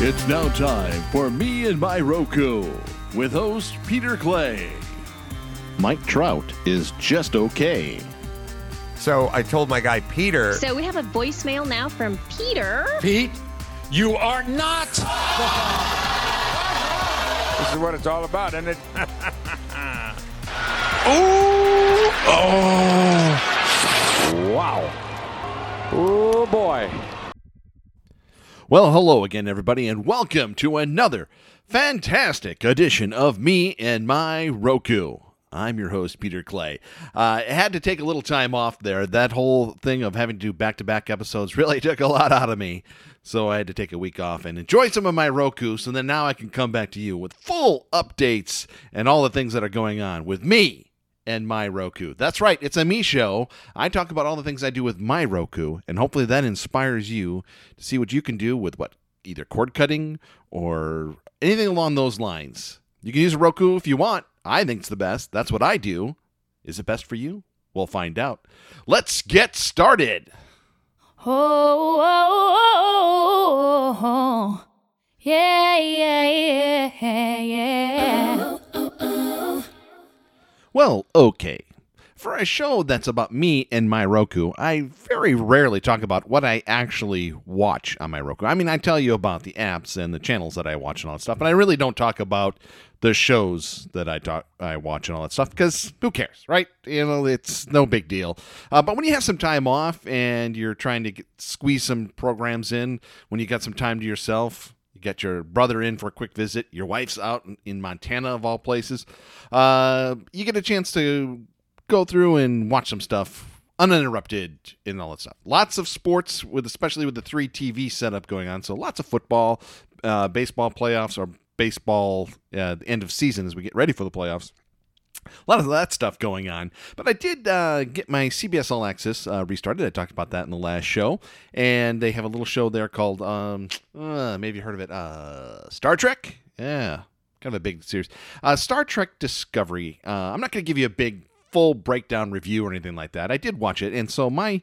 It's now time for Me and My Roku with host Peter Clay. Mike Trout is just okay. So I told my guy Peter. So we have a voicemail now from Peter. Pete, you are not. This is what it's all about, isn't it? Oh! Oh! Wow. Oh boy. Well, hello again, everybody, and welcome to another fantastic edition of Me and My Roku. I'm your host, Peter Clay. Uh, I had to take a little time off there. That whole thing of having to do back to back episodes really took a lot out of me. So I had to take a week off and enjoy some of my Roku. So then now I can come back to you with full updates and all the things that are going on with me and my Roku. That's right, it's a me show. I talk about all the things I do with my Roku, and hopefully that inspires you to see what you can do with what either cord cutting or anything along those lines. You can use a Roku if you want. I think it's the best. That's what I do. Is it best for you? We'll find out. Let's get started. Oh, oh, oh, oh, yeah, yeah, yeah, Well, okay. For a show that's about me and my Roku, I very rarely talk about what I actually watch on my Roku. I mean, I tell you about the apps and the channels that I watch and all that stuff, but I really don't talk about the shows that I talk, I watch and all that stuff because who cares, right? You know, it's no big deal. Uh, but when you have some time off and you're trying to get, squeeze some programs in, when you got some time to yourself, you got your brother in for a quick visit. Your wife's out in, Montana, of all places. Uh, you get a chance to go through and watch some stuff uninterrupted and all that stuff. Lots of sports, with especially with the three TV setup going on. So lots of football, uh, baseball playoffs, or baseball uh, end of season as we get ready for the playoffs a lot of that stuff going on. But I did uh, get my CBS All Access uh, restarted. I talked about that in the last show, and they have a little show there called um, uh, maybe you heard of it, uh, Star Trek. Yeah, kind of a big series. Uh, Star Trek Discovery. Uh, I'm not going to give you a big full breakdown review or anything like that. I did watch it, and so my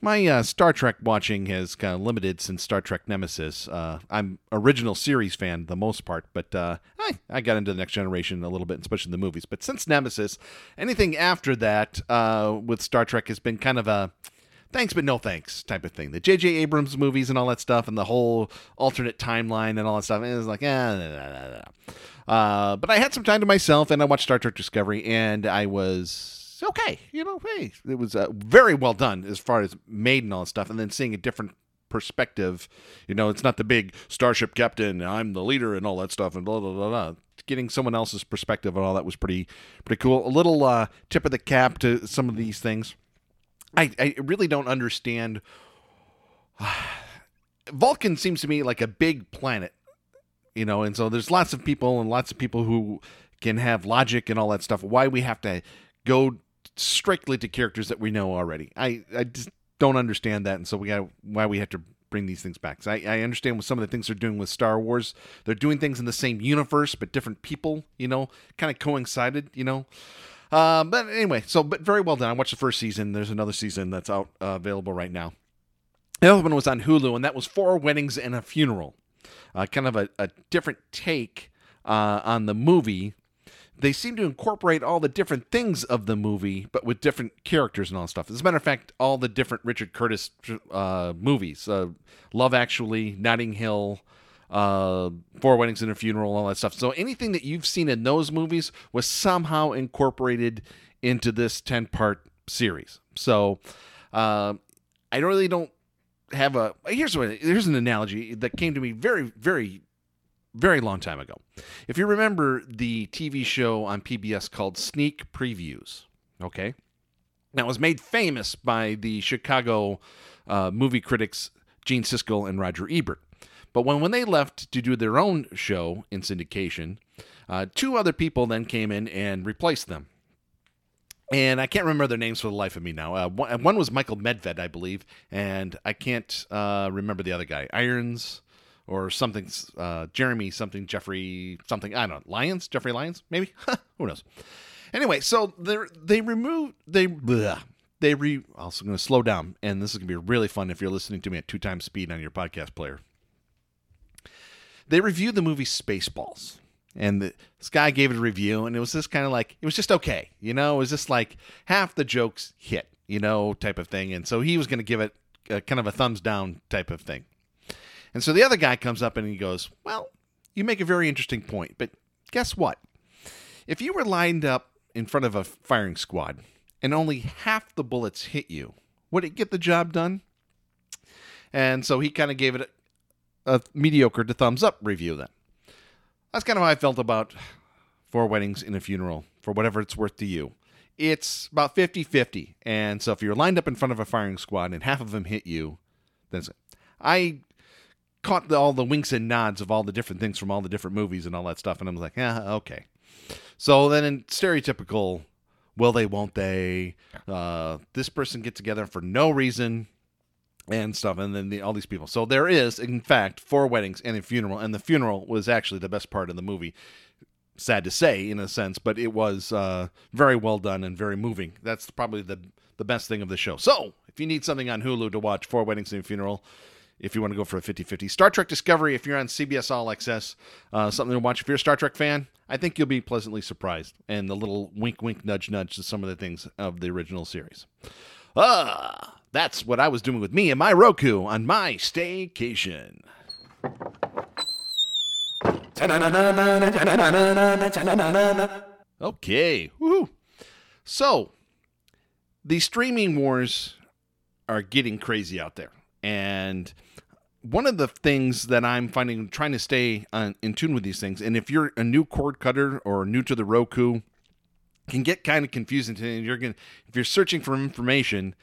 my uh, Star Trek watching has kind of limited since Star Trek Nemesis. Uh, I'm original series fan the most part, but uh, I I got into the Next Generation a little bit, especially the movies. But since Nemesis, anything after that uh, with Star Trek has been kind of a thanks but no thanks type of thing. The J.J. Abrams movies and all that stuff, and the whole alternate timeline and all that stuff, it was like, eh, nah, nah, nah, uh, but I had some time to myself, and I watched Star Trek Discovery, and I was okay. You know, hey, it was uh, very well done as far as made and all that stuff, and then seeing a different perspective. You know, it's not the big starship captain. I'm the leader and all that stuff, and blah blah blah. blah. Getting someone else's perspective and all that was pretty pretty cool. A little uh, tip of the cap to some of these things. I, I really don't understand. Vulcan seems to me like a big planet, you know, and so there's lots of people and lots of people who can have logic and all that stuff. Why we have to go strictly to characters that we know already. I, I just don't understand that, and so we got why we have to bring these things back. So I, I understand with some of the things they're doing with Star Wars. They're doing things in the same universe, but different people. You know, kind of coincided. You know. Uh, but anyway, so but very well done. I watched the first season. There's another season that's out uh, available right now. The other one was on Hulu, and that was Four Weddings and a Funeral. Uh, kind of a, a different take uh, on the movie they seem to incorporate all the different things of the movie, but with different characters and all stuff. As a matter of fact, all the different Richard Curtis uh, movies, uh, Love Actually, Notting Hill, uh, Four Weddings and a Funeral, all that stuff. So anything that you've seen in those movies was somehow incorporated into this ten part series. So uh, I really don't have a here's what here's an analogy that came to me very very very long time ago. If you remember the TV show on PBS called Sneak Previews, okay? That was made famous by the Chicago uh, movie critics Gene Siskel and Roger Ebert. But when, when they left to do their own show in syndication, uh, two other people then came in and replaced them. And I can't remember their names for the life of me now. Uh, one, one, was Michael Medved, I believe, and I can't uh, remember the other guy. Irons, or something uh, Jeremy something Jeffrey something I don't know Jeffrey Lyons maybe who knows anyway so they they removed they bleh, they re also going to slow down and this is going to be really fun if you're listening to me at two times speed on your podcast player they reviewed the movie Spaceballs. And this guy gave it a review, and it was just kind of like, it was just okay. You know, it was just like half the jokes hit, you know, type of thing. And so he was going to give it a, kind of a thumbs down type of thing. And so the other guy comes up and he goes, Well, you make a very interesting point, but guess what? If you were lined up in front of a firing squad and only half the bullets hit you, would it get the job done? And so he kind of gave it a, a mediocre to thumbs up review then. That's kind of how I felt about Four Weddings in a Funeral, for whatever it's worth to you. It's about 50 50. And so if you're lined up in front of a firing squad and half of them hit you, then I caught the, all the winks and nods of all the different things from all the different movies and all that stuff. And I was like, yeah, okay. So then in stereotypical, will they, won't they? Uh, this person get together for no reason and stuff, and then the, all these people. So there is, in fact, four weddings and a funeral, and the funeral was actually the best part of the movie. Sad to say, in a sense, but it was uh, very well done and very moving. That's probably the the best thing of the show. So, if you need something on Hulu to watch, Four Weddings and a Funeral, if you want to go for a 50-50. Star Trek Discovery, if you're on CBS All Access, uh, something to watch. If you're a Star Trek fan, I think you'll be pleasantly surprised. And the little wink, wink, nudge, nudge to some of the things of the original series. Ah, that's what I was doing with me and my Roku on my staycation. Okay, woohoo. So, the streaming wars are getting crazy out there. And one of the things that I'm finding trying to stay on, in tune with these things, and if you're a new cord cutter or new to the Roku, can get kind of confusing. To you're gonna if you're searching for information,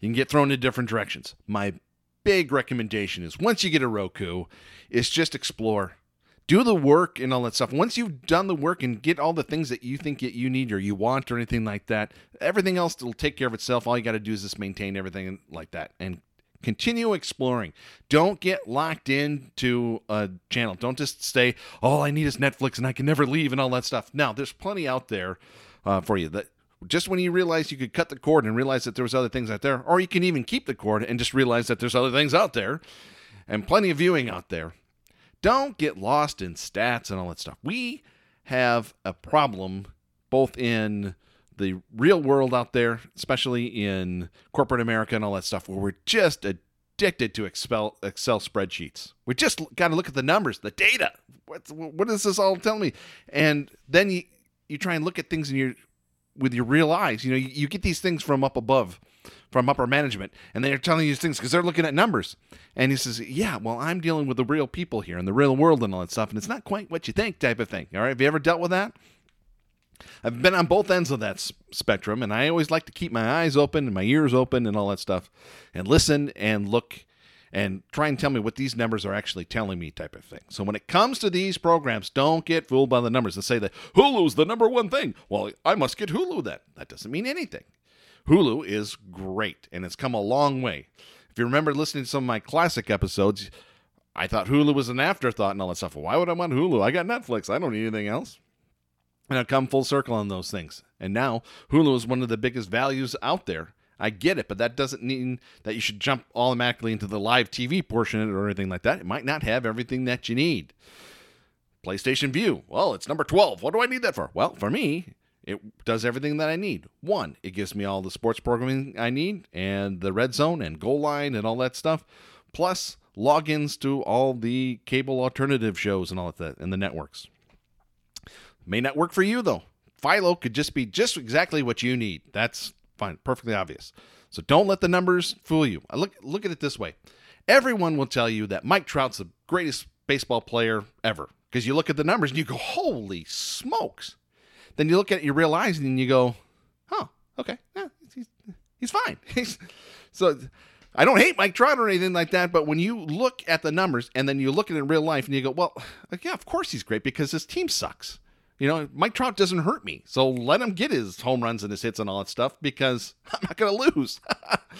you can get thrown in different directions. My big recommendation is once you get a Roku, is just explore. Do the work and all that stuff. Once you've done the work and get all the things that you think you need or you want or anything like that, everything else will take care of itself. All you got to do is just maintain everything like that and continue exploring. Don't get locked into a channel. Don't just say, all I need is Netflix and I can never leave and all that stuff. Now, there's plenty out there uh, for you that just when you realize you could cut the cord and realize that there was other things out there, or you can even keep the cord and just realize that there's other things out there and plenty of viewing out there. Don't get lost in stats and all that stuff. We have a problem both in the real world out there, especially in corporate America and all that stuff, where we're just addicted to Excel, Excel spreadsheets. We just got to look at the numbers, the data. What, what does this all tell me? And then you, you try and look at things in your with your real eyes. You know, you, you get these things from up above, from upper management, and they're telling you these things because they're looking at numbers. And he says, "Yeah, well, I'm dealing with the real people here in the real world and all that stuff, and it's not quite what you think, type of thing." All right, have you ever dealt with that? I've been on both ends of that spectrum, and I always like to keep my eyes open and my ears open and all that stuff, and listen and look and try and tell me what these numbers are actually telling me, type of thing. So when it comes to these programs, don't get fooled by the numbers and say that Hulu's the number one thing. Well, I must get Hulu then. That doesn't mean anything. Hulu is great, and it's come a long way. If you remember listening to some of my classic episodes, I thought Hulu was an afterthought and all that stuff. Why would I want Hulu? I got Netflix. I don't need anything else. And I've come full circle on those things. And now Hulu is one of the biggest values out there. I get it, but that doesn't mean that you should jump automatically into the live TV portion or anything like that. It might not have everything that you need. PlayStation Vue. Well, it's number 12. What do I need that for? Well, for me, it does everything that I need. One, it gives me all the sports programming I need and the red zone and goal line and all that stuff, plus logins to all the cable alternative shows and all that and the networks. May not work for you though. Philo could just be just exactly what you need. That's fine, perfectly obvious. So don't let the numbers fool you. I Look look at it this way. Everyone will tell you that Mike Trout's the greatest baseball player ever because you look at the numbers and you go, "Holy smokes." Then you look at it, you realize, and you go, "Oh, okay. Yeah, he's, he's fine." So I don't hate Mike Trout or anything like that, but when you look at the numbers and then you look at it in real life and you go, "Well, yeah, of course he's great because his team sucks." You know, Mike Trout doesn't hurt me. So let him get his home runs and his hits and all that stuff because I'm not going to lose.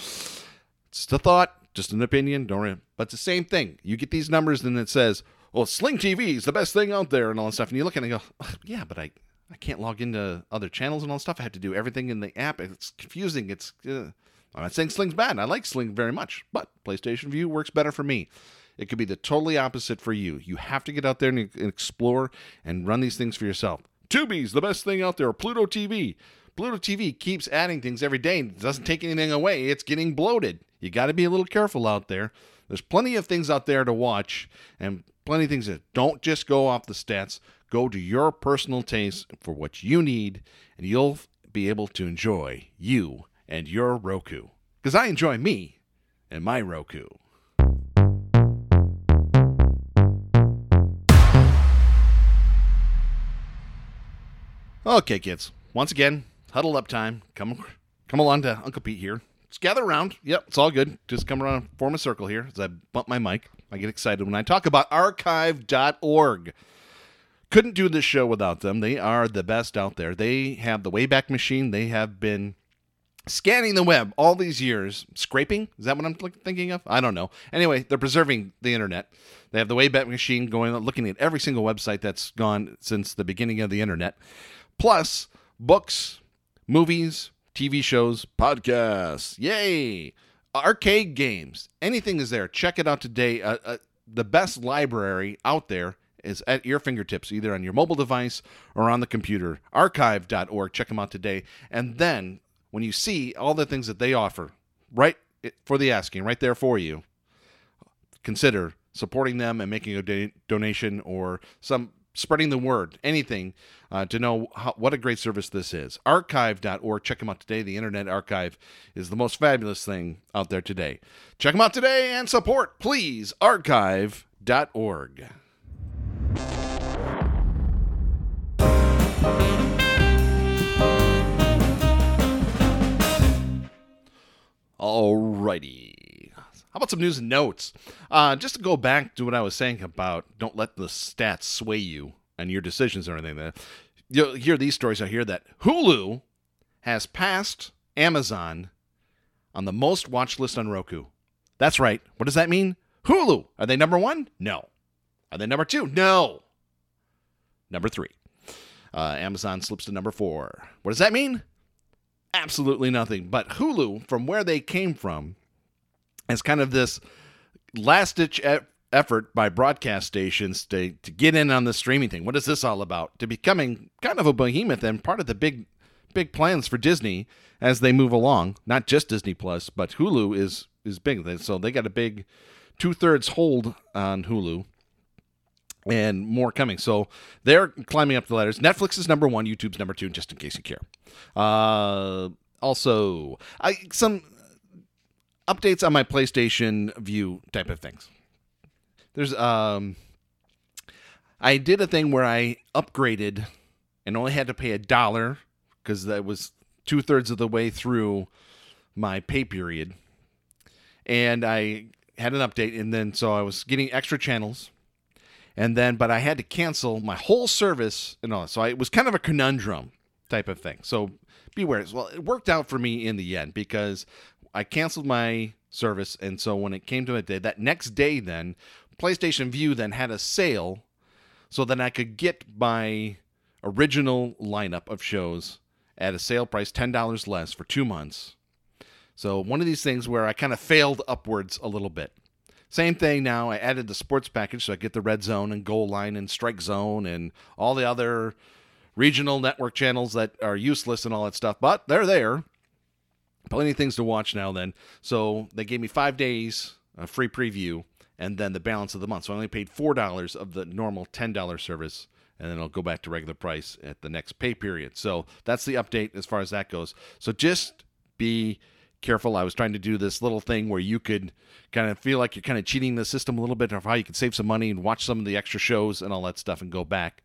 it's just a thought, just an opinion. Don't worry. But it's the same thing. You get these numbers and it says, well, Sling TV is the best thing out there and all that stuff. And you look at it and go, yeah, but I, I can't log into other channels and all that stuff. I have to do everything in the app. It's confusing. It's, uh, I'm not saying Sling's bad. I like Sling very much, but PlayStation Vue works better for me. It could be the totally opposite for you. You have to get out there and explore and run these things for yourself. Tubi's the best thing out there. Pluto TV. Pluto TV keeps adding things every day and doesn't take anything away. It's getting bloated. You got to be a little careful out there. There's plenty of things out there to watch and plenty of things that don't just go off the stats. Go to your personal taste for what you need, and you'll be able to enjoy you and your Roku. Because I enjoy me and my Roku. Okay, kids. Once again, huddle up time. Come, come along to Uncle Pete here. Just gather around. Yep, it's all good. Just come around, form a circle here as I bump my mic. I get excited when I talk about archive.org. Couldn't do this show without them. They are the best out there. They have the Wayback Machine. They have been scanning the web all these years. Scraping? Is that what I'm thinking of? I don't know. Anyway, they're preserving the internet. They have the Wayback Machine going, looking at every single website that's gone since the beginning of the internet, plus books, movies, TV shows, podcasts. Yay! Arcade games. Anything is there. Check it out today. Uh, uh, the best library out there is at your fingertips, either on your mobile device or on the computer. Archive.org. Check them out today. And then when you see all the things that they offer, right for the asking, right there for you, consider supporting them and making a da- donation or some spreading the word, anything uh, to know how, what a great service this is. Archive.org. Check them out today. The Internet Archive is the most fabulous thing out there today. Check them out today and support, please. Archive.org. Alrighty. How about some news and notes? Uh, just to go back to what I was saying about don't let the stats sway you and your decisions or anything. That you'll hear these stories. I hear that Hulu has passed Amazon on the most watched list on Roku. That's right. What does that mean? Hulu. Are they number one? No. Are they number two? No. Number three. Uh, Amazon slips to number four. What does that mean? Absolutely nothing. But Hulu, from where they came from, is kind of this last ditch e- effort by broadcast stations to, to get in on the streaming thing. What is this all about? To becoming kind of a behemoth and part of the big big plans for Disney as they move along. Not just Disney Plus, but Hulu is is big. So they got a big two thirds hold on Hulu and more coming. So they're climbing up the ladders. Netflix is number one, YouTube's number two, just in case you care. Uh, also, I some updates on my PlayStation Vue type of things. There's um, I did a thing where I upgraded and only had to pay a dollar because that was two thirds of the way through my pay period, and I had an update, and then so I was getting extra channels and then but I had to cancel my whole service and all. So I, it was kind of a conundrum type of thing. So beware. Well, it worked out for me in the end because I canceled my service, and so when it came to a day, that next day, then PlayStation Vue then had a sale, so then I could get my original lineup of shows at a sale price, ten dollars less for two months. So one of these things where I kind of failed upwards a little bit. Same thing now. I added the sports package so I get the red zone and goal line and strike zone and all the other regional network channels that are useless and all that stuff, but they're there. Plenty of things to watch now then. So they gave me five days a free preview and then the balance of the month. So I only paid four dollars of the normal ten dollar service, and then I'll go back to regular price at the next pay period. So that's the update as far as that goes. So just be careful. I was trying to do this little thing where you could kind of feel like you're kind of cheating the system a little bit of how you could save some money and watch some of the extra shows and all that stuff and go back.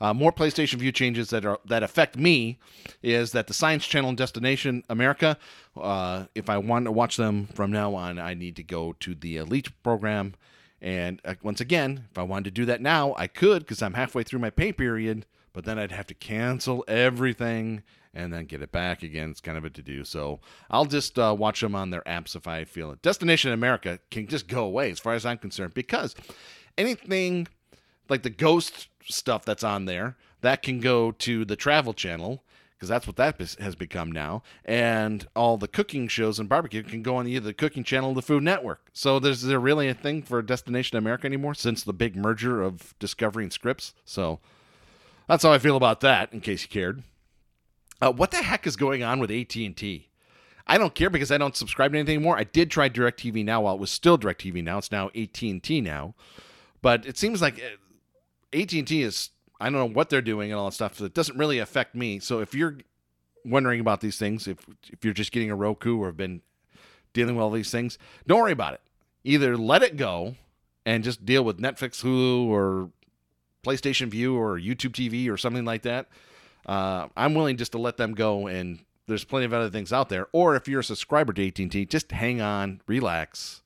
Uh, more PlayStation Vue changes that are that affect me is that the Science Channel and Destination America, uh, if I want to watch them from now on, I need to go to the Elite program. And uh, once again, if I wanted to do that now, I could because I'm halfway through my pay period. But then I'd have to cancel everything and then get it back again. It's kind of a to do. So I'll just uh, watch them on their apps if I feel it. Destination America can just go away as far as I'm concerned because anything like the ghost stuff that's on there that can go to the travel channel because that's what that has become now. And all the cooking shows and barbecue can go on either the Cooking Channel or the Food Network. So there's there really a thing for Destination America anymore since the big merger of Discovery and. So that's how I feel about that. In case you cared, uh, what the heck is going on with AT and T? I don't care because I don't subscribe to anything anymore. I did try DirecTV Now while it was still DirecTV Now. It's now AT and T now, but it seems like AT and T is I don't know what they're doing and all that stuff. So it doesn't really affect me. So if you're wondering about these things, if if you're just getting a Roku or have been dealing with all these things, don't worry about it. Either let it go and just deal with Netflix, Hulu, or PlayStation Vue or YouTube TV or something like that. Uh, I'm willing just to let them go, and there's plenty of other things out there. Or if you're a subscriber to AT&T, just hang on, relax.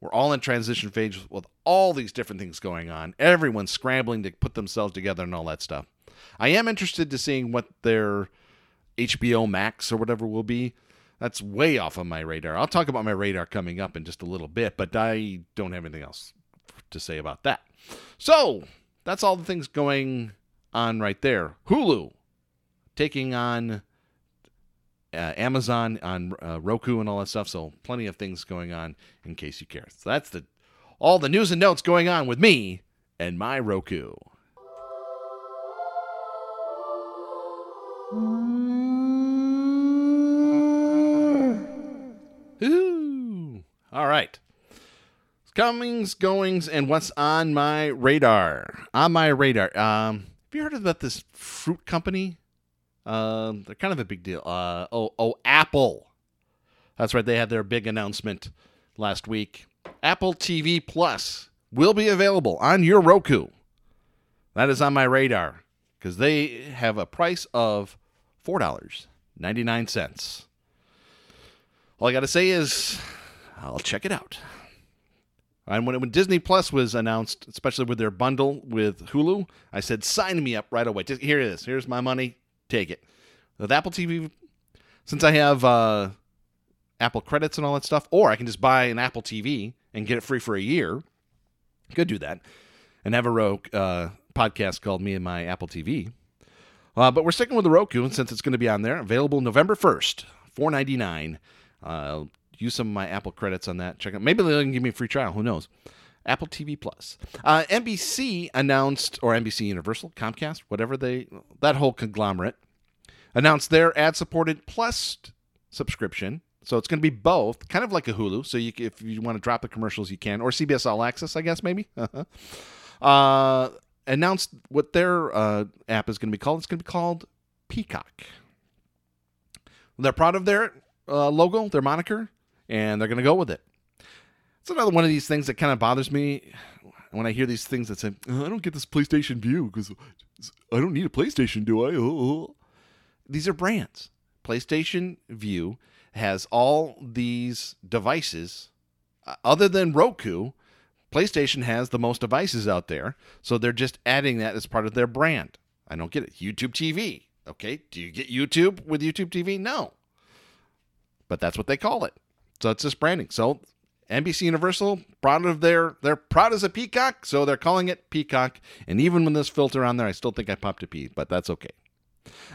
We're all in transition phase with all these different things going on. Everyone's scrambling to put themselves together and all that stuff. I am interested to seeing what their HBO Max or whatever will be. That's way off of my radar. I'll talk about my radar coming up in just a little bit, but I don't have anything else to say about that. So, that's all the things going on right there. Hulu taking on uh, Amazon on uh, Roku and all that stuff. So plenty of things going on in case you care. So that's the all the news and notes going on with me and my Roku. Ooh. All right. Comings, goings, and what's on my radar? On my radar. Um, have you heard about this fruit company? Um, they're kind of a big deal. Uh, oh, oh, Apple. That's right. They had their big announcement last week. Apple TV Plus will be available on your Roku. That is on my radar because they have a price of four dollars ninety nine cents. All I got to say is, I'll check it out. And when, when Disney Plus was announced, especially with their bundle with Hulu, I said, sign me up right away. Just, here it is. Here's my money. Take it. With Apple TV, since I have uh, Apple credits and all that stuff, or I can just buy an Apple TV and get it free for a year. Could do that. And have a Roku uh, podcast called Me and My Apple TV. Uh, but we're sticking with the Roku, and since it's going to be on there, available November 1st, four ninety nine. Uh, use some of my Apple credits on that. Check out. Maybe they'll even give me a free trial. Who knows? Apple TV Plus. Uh, NBC announced, or NBC Universal, Comcast, whatever they, that whole conglomerate, announced their ad-supported Plus subscription. So it's going to be both, kind of like a Hulu. So you, if you want to drop the commercials, you can, or CBS All Access, I guess maybe. uh, announced what their uh, app is going to be called. It's going to be called Peacock. They're proud of their uh, logo, their moniker, and they're going to go with it. It's another one of these things that kind of bothers me when I hear these things that say, "Oh, I don't get this PlayStation Vue because I don't need a PlayStation, do I? Oh. These are brands. PlayStation Vue has all these devices. Uh, other than Roku, PlayStation has the most devices out there. So they're just adding that as part of their brand. I don't get it. YouTube TV. Okay. Do you get YouTube with YouTube TV? No. But that's what they call it. So it's just branding. So NBC Universal proud of their they're proud as a peacock, so they're calling it Peacock. And even with this filter on there, I still think I popped a P, but that's okay.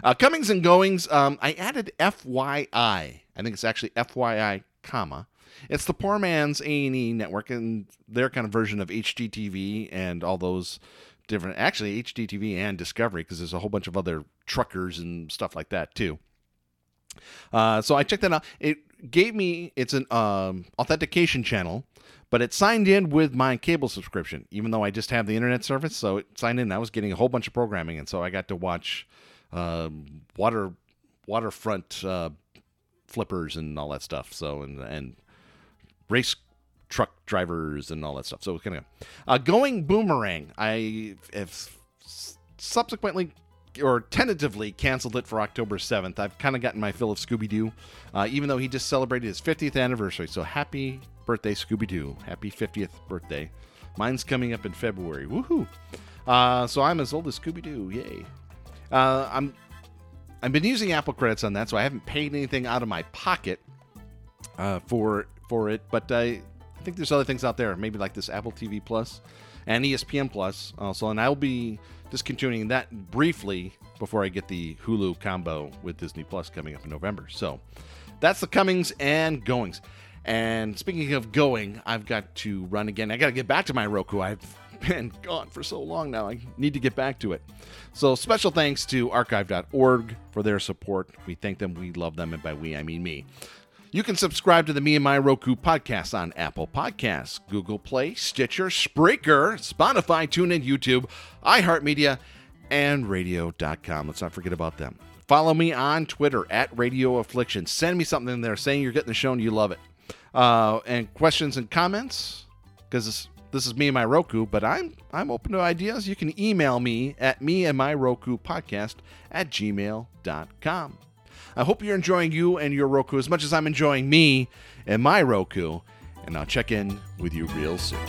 Uh, comings and goings. Um, I added FYI. I think it's actually FYI, comma. It's the poor man's A and E network and their kind of version of HGTV and all those different. Actually, HGTV and Discovery because there's a whole bunch of other truckers and stuff like that too. Uh, so I checked that out. It gave me it's an um, authentication channel, but it signed in with my cable subscription, even though I just have the internet service. So it signed in. I was getting a whole bunch of programming, and so I got to watch uh, water waterfront uh, flippers and all that stuff. So and and race truck drivers and all that stuff. So it's kind of uh, going boomerang. I have subsequently or tentatively canceled it for October 7th. I've kind of gotten my fill of Scooby Doo, uh, even though he just celebrated his 50th anniversary. So happy birthday, Scooby Doo. Happy 50th birthday. Mine's coming up in February. Woohoo! Uh, so I'm as old as Scooby Doo. Yay! Uh, I'm I've been using Apple credits on that, so I haven't paid anything out of my pocket uh, for for it. But I I think there's other things out there, maybe like this Apple TV Plus and ESPN Plus uh, also, and I'll be discontinuing that briefly before I get the Hulu combo with Disney Plus coming up in November. So that's the comings and goings. And speaking of going, I've got to run again. I got to get back to my Roku. I've been gone for so long now. I need to get back to it. So special thanks to archive.org for their support. We thank them. We love them. And by we, I mean me. You can subscribe to the Me and My Roku podcast on Apple Podcasts, Google Play, Stitcher, Spreaker, Spotify, TuneIn, YouTube, iHeartMedia, and Radio.com. Let's not forget about them. Follow me on Twitter at Radio Affliction. Send me something in there saying you're getting the show and you love it. Uh, and questions and comments, because this, this is me and my Roku, but I'm I'm open to ideas. You can email me at me and my Roku podcast at gmail.com. I hope you're enjoying you and your Roku as much as I'm enjoying me and my Roku. And I'll check in with you real soon.